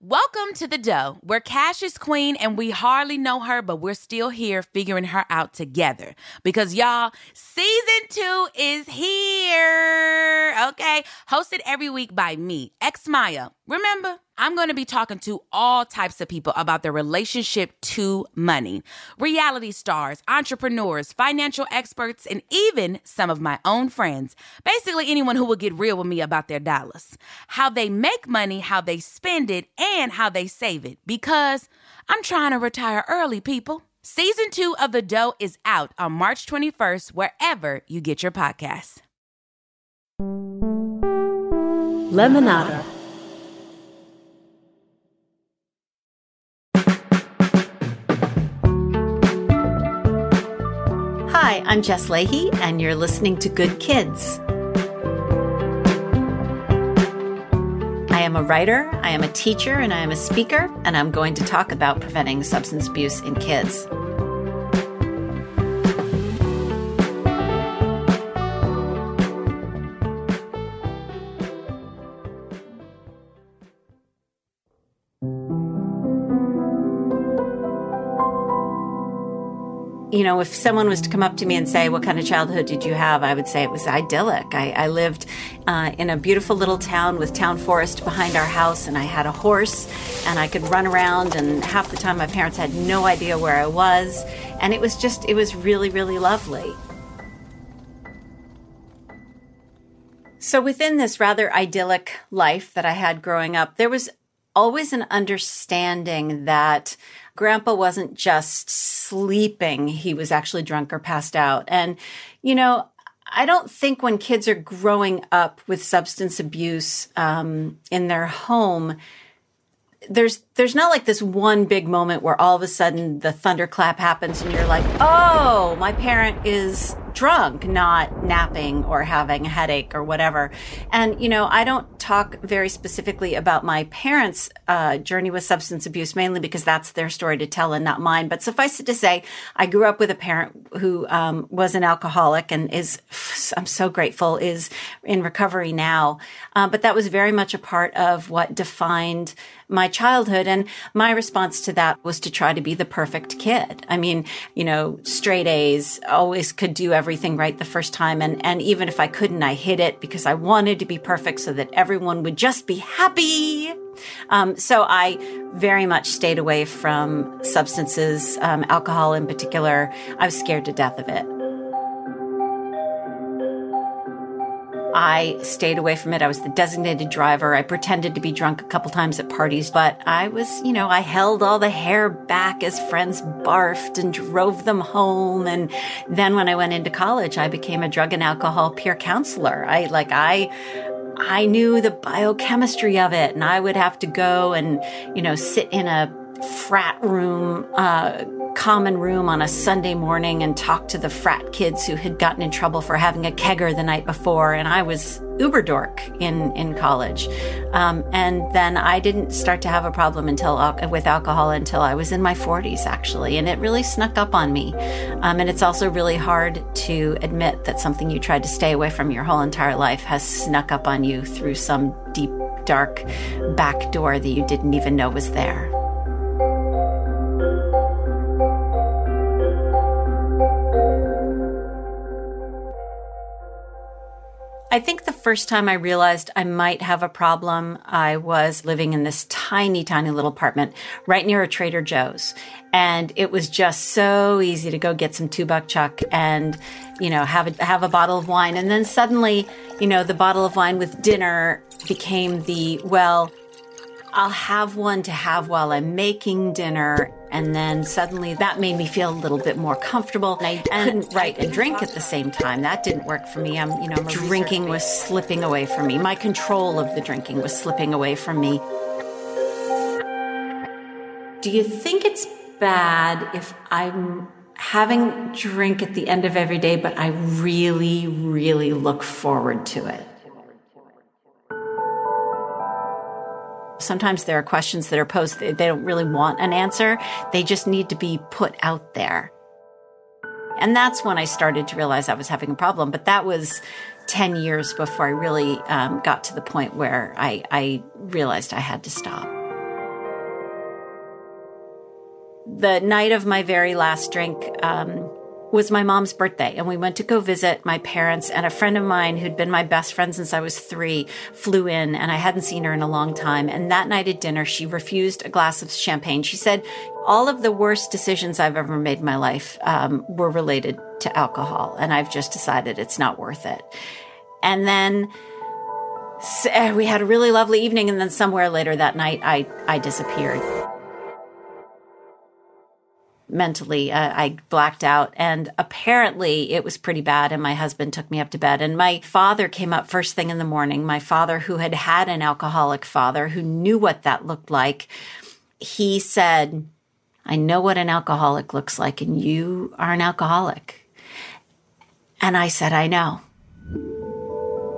Welcome to the dough, where Cash is queen and we hardly know her, but we're still here figuring her out together. Because y'all, season two is here. Okay. Hosted every week by me, X Mayo. Remember? I'm going to be talking to all types of people about their relationship to money reality stars, entrepreneurs, financial experts, and even some of my own friends. Basically, anyone who will get real with me about their dollars, how they make money, how they spend it, and how they save it. Because I'm trying to retire early, people. Season two of The Dough is out on March 21st, wherever you get your podcasts. Lemonada. Hi, I'm Jess Lahey, and you're listening to Good Kids. I am a writer, I am a teacher, and I am a speaker, and I'm going to talk about preventing substance abuse in kids. You know, if someone was to come up to me and say, What kind of childhood did you have? I would say it was idyllic. I, I lived uh, in a beautiful little town with town forest behind our house, and I had a horse, and I could run around, and half the time my parents had no idea where I was. And it was just, it was really, really lovely. So, within this rather idyllic life that I had growing up, there was always an understanding that grandpa wasn't just sleeping, he was actually drunk or passed out. And, you know, I don't think when kids are growing up with substance abuse um, in their home, there's there's not like this one big moment where all of a sudden the thunderclap happens and you're like, oh, my parent is drunk, not napping or having a headache or whatever. And, you know, I don't talk very specifically about my parents' uh, journey with substance abuse, mainly because that's their story to tell and not mine. But suffice it to say, I grew up with a parent who um, was an alcoholic and is, I'm so grateful, is in recovery now. Uh, but that was very much a part of what defined my childhood. And my response to that was to try to be the perfect kid. I mean, you know, straight A's, always could do everything right the first time. And, and even if I couldn't, I hid it because I wanted to be perfect so that everyone would just be happy. Um, so I very much stayed away from substances, um, alcohol in particular. I was scared to death of it. I stayed away from it. I was the designated driver. I pretended to be drunk a couple times at parties, but I was, you know, I held all the hair back as friends barfed and drove them home. And then when I went into college, I became a drug and alcohol peer counselor. I like, I, I knew the biochemistry of it and I would have to go and, you know, sit in a frat room, uh, common room on a Sunday morning and talk to the frat kids who had gotten in trouble for having a kegger the night before. And I was uber dork in, in college. Um, and then I didn't start to have a problem until with alcohol until I was in my 40s, actually. And it really snuck up on me. Um, and it's also really hard to admit that something you tried to stay away from your whole entire life has snuck up on you through some deep, dark back door that you didn't even know was there. I think the first time I realized I might have a problem, I was living in this tiny, tiny little apartment right near a Trader Joe's. And it was just so easy to go get some two buck chuck and, you know, have a, have a bottle of wine. And then suddenly, you know, the bottle of wine with dinner became the, well, I'll have one to have while I'm making dinner. And then suddenly that made me feel a little bit more comfortable. And I couldn't write and drink at the same time. That didn't work for me. I'm, you know, drinking was slipping away from me. My control of the drinking was slipping away from me. Do you think it's bad if I'm having drink at the end of every day, but I really, really look forward to it? Sometimes there are questions that are posed, they don't really want an answer. They just need to be put out there. And that's when I started to realize I was having a problem. But that was 10 years before I really um, got to the point where I, I realized I had to stop. The night of my very last drink, um, was my mom's birthday and we went to go visit my parents and a friend of mine who'd been my best friend since I was three flew in and I hadn't seen her in a long time. And that night at dinner, she refused a glass of champagne. She said, all of the worst decisions I've ever made in my life um, were related to alcohol. And I've just decided it's not worth it. And then so we had a really lovely evening. And then somewhere later that night, I, I disappeared mentally. Uh, I blacked out and apparently it was pretty bad. And my husband took me up to bed. And my father came up first thing in the morning. My father, who had had an alcoholic father, who knew what that looked like, he said, I know what an alcoholic looks like, and you are an alcoholic. And I said, I know.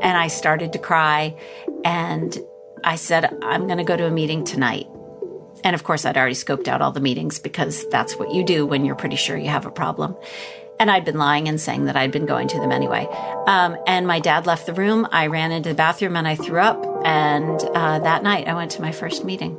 And I started to cry. And I said, I'm going to go to a meeting tonight. And of course, I'd already scoped out all the meetings because that's what you do when you're pretty sure you have a problem. And I'd been lying and saying that I'd been going to them anyway. Um, and my dad left the room. I ran into the bathroom and I threw up. And uh, that night, I went to my first meeting.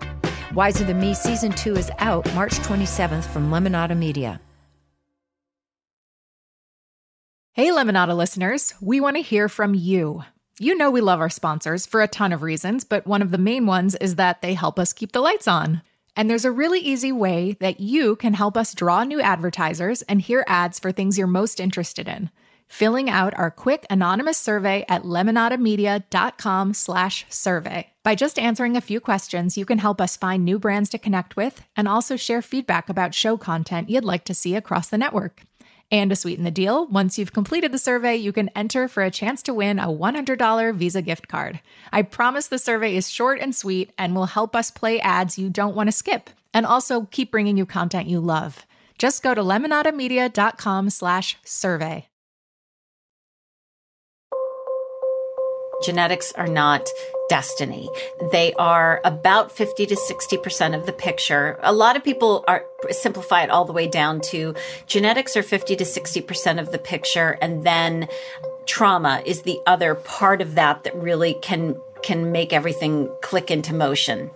Wiser Than Me Season 2 is out March 27th from Lemonada Media. Hey, Lemonada listeners, we want to hear from you. You know, we love our sponsors for a ton of reasons, but one of the main ones is that they help us keep the lights on. And there's a really easy way that you can help us draw new advertisers and hear ads for things you're most interested in filling out our quick anonymous survey at lemonadamedia.com slash survey. By just answering a few questions, you can help us find new brands to connect with and also share feedback about show content you'd like to see across the network. And to sweeten the deal, once you've completed the survey, you can enter for a chance to win a $100 Visa gift card. I promise the survey is short and sweet and will help us play ads you don't want to skip and also keep bringing you content you love. Just go to lemonadamedia.com slash survey. Genetics are not destiny. They are about 50 to 60% of the picture. A lot of people are simplify it all the way down to genetics are 50 to 60% of the picture and then trauma is the other part of that that really can can make everything click into motion.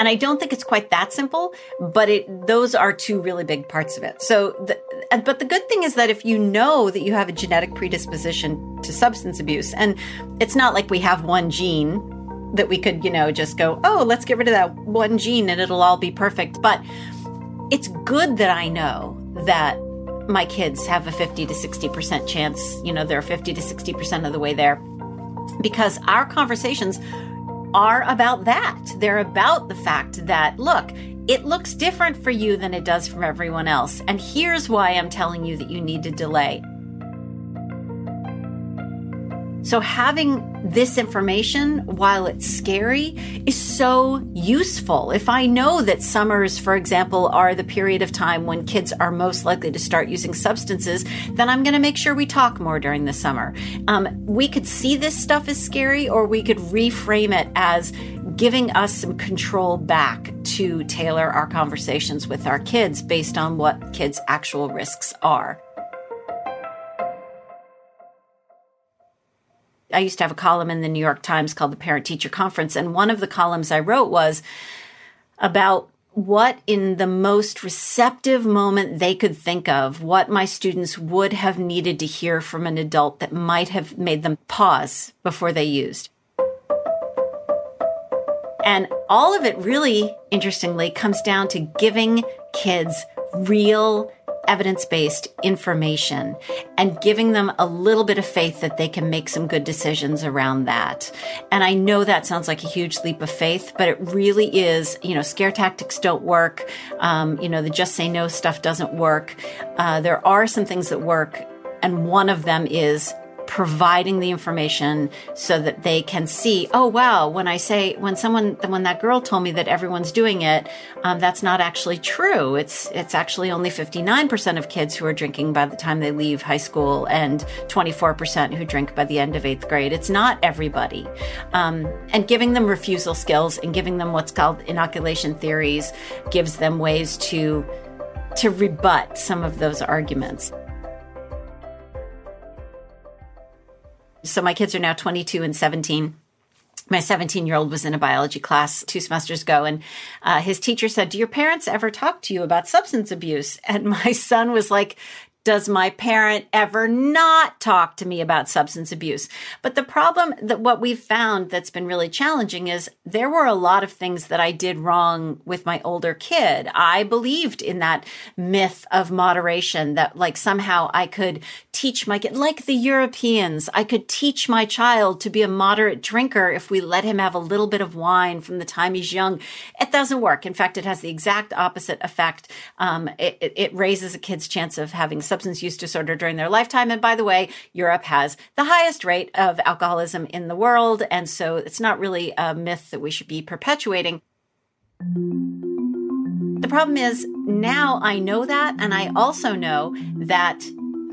And I don't think it's quite that simple, but it those are two really big parts of it. So, the, but the good thing is that if you know that you have a genetic predisposition to substance abuse, and it's not like we have one gene that we could, you know, just go, oh, let's get rid of that one gene and it'll all be perfect. But it's good that I know that my kids have a 50 to 60% chance, you know, they're 50 to 60% of the way there because our conversations are about that. They're about the fact that, look, it looks different for you than it does for everyone else. And here's why I'm telling you that you need to delay. So, having this information, while it's scary, is so useful. If I know that summers, for example, are the period of time when kids are most likely to start using substances, then I'm going to make sure we talk more during the summer. Um, we could see this stuff as scary, or we could reframe it as giving us some control back to tailor our conversations with our kids based on what kids' actual risks are. I used to have a column in the New York Times called the Parent Teacher Conference. And one of the columns I wrote was about what in the most receptive moment they could think of, what my students would have needed to hear from an adult that might have made them pause before they used. And all of it really, interestingly, comes down to giving kids real evidence based information and giving them a little bit of faith that they can make some good decisions around that. And I know that sounds like a huge leap of faith, but it really is. You know, scare tactics don't work. Um, you know, the just say no stuff doesn't work. Uh, there are some things that work And one of them is providing the information so that they can see, oh wow, when I say when someone when that girl told me that everyone's doing it, um, that's not actually true. It's it's actually only 59% of kids who are drinking by the time they leave high school and 24% who drink by the end of eighth grade. It's not everybody. Um, and giving them refusal skills and giving them what's called inoculation theories gives them ways to to rebut some of those arguments. So my kids are now 22 and 17 my 17 year old was in a biology class two semesters ago and uh, his teacher said do your parents ever talk to you about substance abuse? And my son was like does my parent ever not talk to me about substance abuse? But the problem that what we've found that's been really challenging is there were a lot of things that I did wrong with my older kid. I believed in that myth of moderation that like somehow I could teach my kid, like the Europeans, I could teach my child to be a moderate drinker if we let him have a little bit of wine from the time he's young. It doesn't work. In fact, it has the exact opposite effect. Um, it, it raises a kid's chance of having substance use disorder during their lifetime. And by the way, Europe has the highest rate of alcoholism in the world. And so it's not really a myth that we should be perpetuating. The problem is now I know that. And I also know that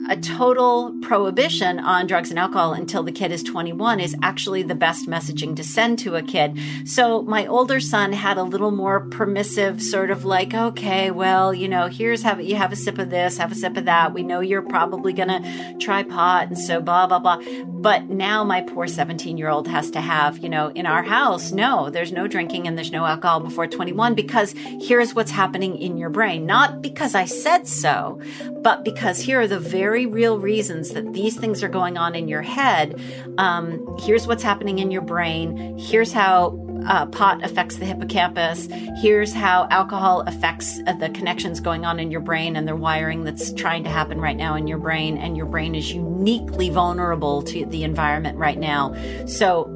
a total prohibition on drugs and alcohol until the kid is 21 is actually the best messaging to send to a kid. So my older son had a little more permissive sort of like, okay, well, you know, here's have you have a sip of this, have a sip of that. We know you're probably to try pot and so blah blah blah. But now my poor 17 year old has to have, you know, in our house, no, there's no drinking and there's no alcohol before 21 because here's what's happening in your brain. Not because I said so, but because here are the very real reasons that these things are going on in your head. Um, here's what's happening in your brain. Here's how uh, pot affects the hippocampus. Here's how alcohol affects uh, the connections going on in your brain and the wiring that's trying to happen right now in your brain. And your brain is uniquely vulnerable to the environment right now. So,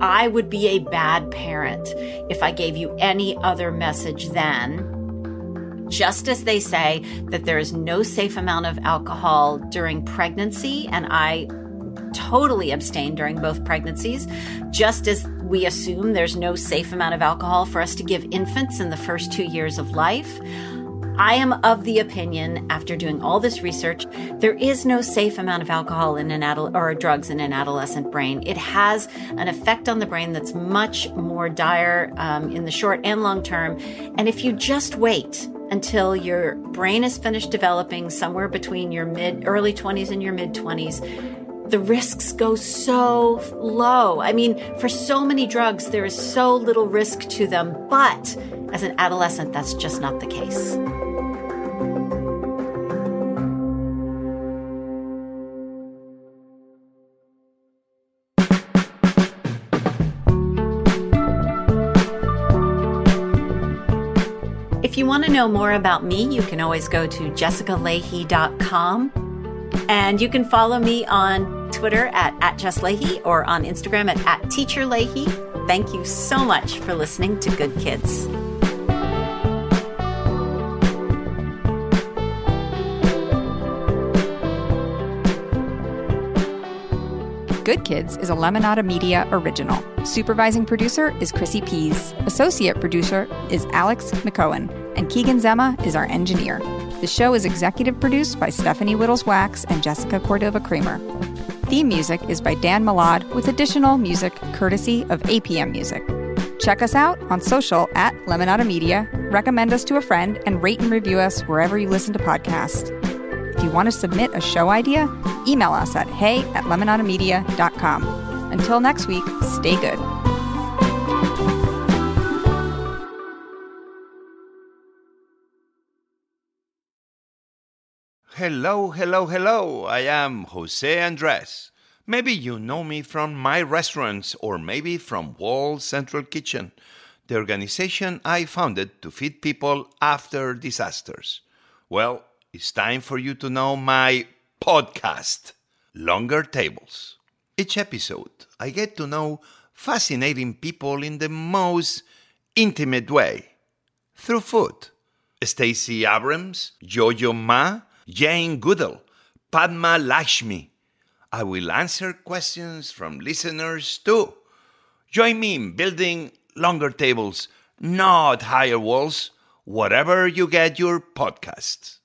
I would be a bad parent if I gave you any other message than just as they say that there is no safe amount of alcohol during pregnancy, and I totally abstain during both pregnancies, just as we assume there's no safe amount of alcohol for us to give infants in the first two years of life. I am of the opinion, after doing all this research, there is no safe amount of alcohol in an adult or drugs in an adolescent brain. It has an effect on the brain that's much more dire um, in the short and long term. And if you just wait until your brain is finished developing somewhere between your mid early 20s and your mid 20s, the risks go so low. I mean, for so many drugs, there is so little risk to them. But as an adolescent, that's just not the case. If you want to know more about me, you can always go to jessicalahey.com and you can follow me on Twitter at, at Jess Lahey or on Instagram at, at Teacher Lahey. Thank you so much for listening to Good Kids. Good Kids is a Lemonada Media original. Supervising producer is Chrissy Pease. Associate producer is Alex McCohen. And Keegan Zema is our engineer. The show is executive produced by Stephanie Wittels Wachs and Jessica Cordova Kramer. Theme music is by Dan Molad with additional music courtesy of APM Music. Check us out on social at Lemonada Media, recommend us to a friend, and rate and review us wherever you listen to podcasts. If you want to submit a show idea, email us at hey at lemonadamedia.com. Until next week, stay good. Hello, hello, hello. I am Jose Andres. Maybe you know me from my restaurants or maybe from World Central Kitchen, the organization I founded to feed people after disasters. Well, it's time for you to know my podcast, Longer Tables. Each episode, I get to know fascinating people in the most intimate way through food. Stacey Abrams, Yo-Yo Ma, Jane Goodall, Padma Lakshmi. I will answer questions from listeners too. Join me in building longer tables, not higher walls, wherever you get your podcasts.